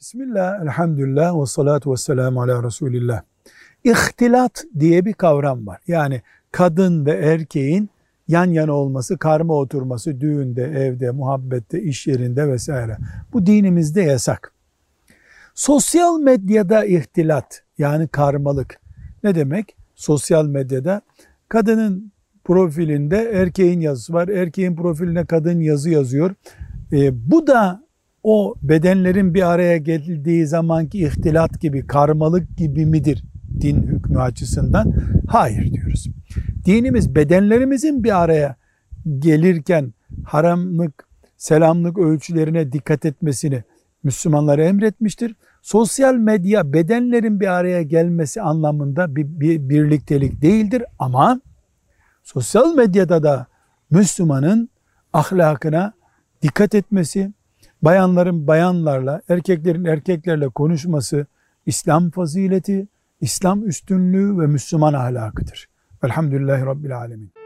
Bismillah, elhamdülillah ve salatu ve selamu ala Resulillah. İhtilat diye bir kavram var. Yani kadın ve erkeğin yan yana olması, karma oturması düğünde, evde, muhabbette, iş yerinde vesaire. Bu dinimizde yasak. Sosyal medyada ihtilat yani karmalık ne demek? Sosyal medyada kadının profilinde erkeğin yazısı var. Erkeğin profiline kadın yazı yazıyor. E, bu da o bedenlerin bir araya geldiği zamanki ihtilat gibi, karmalık gibi midir din hükmü açısından? Hayır diyoruz. Dinimiz bedenlerimizin bir araya gelirken haramlık, selamlık ölçülerine dikkat etmesini Müslümanlara emretmiştir. Sosyal medya bedenlerin bir araya gelmesi anlamında bir, bir birliktelik değildir ama sosyal medyada da Müslümanın ahlakına dikkat etmesi, bayanların bayanlarla, erkeklerin erkeklerle konuşması İslam fazileti, İslam üstünlüğü ve Müslüman ahlakıdır. Velhamdülillahi Rabbil Alemin.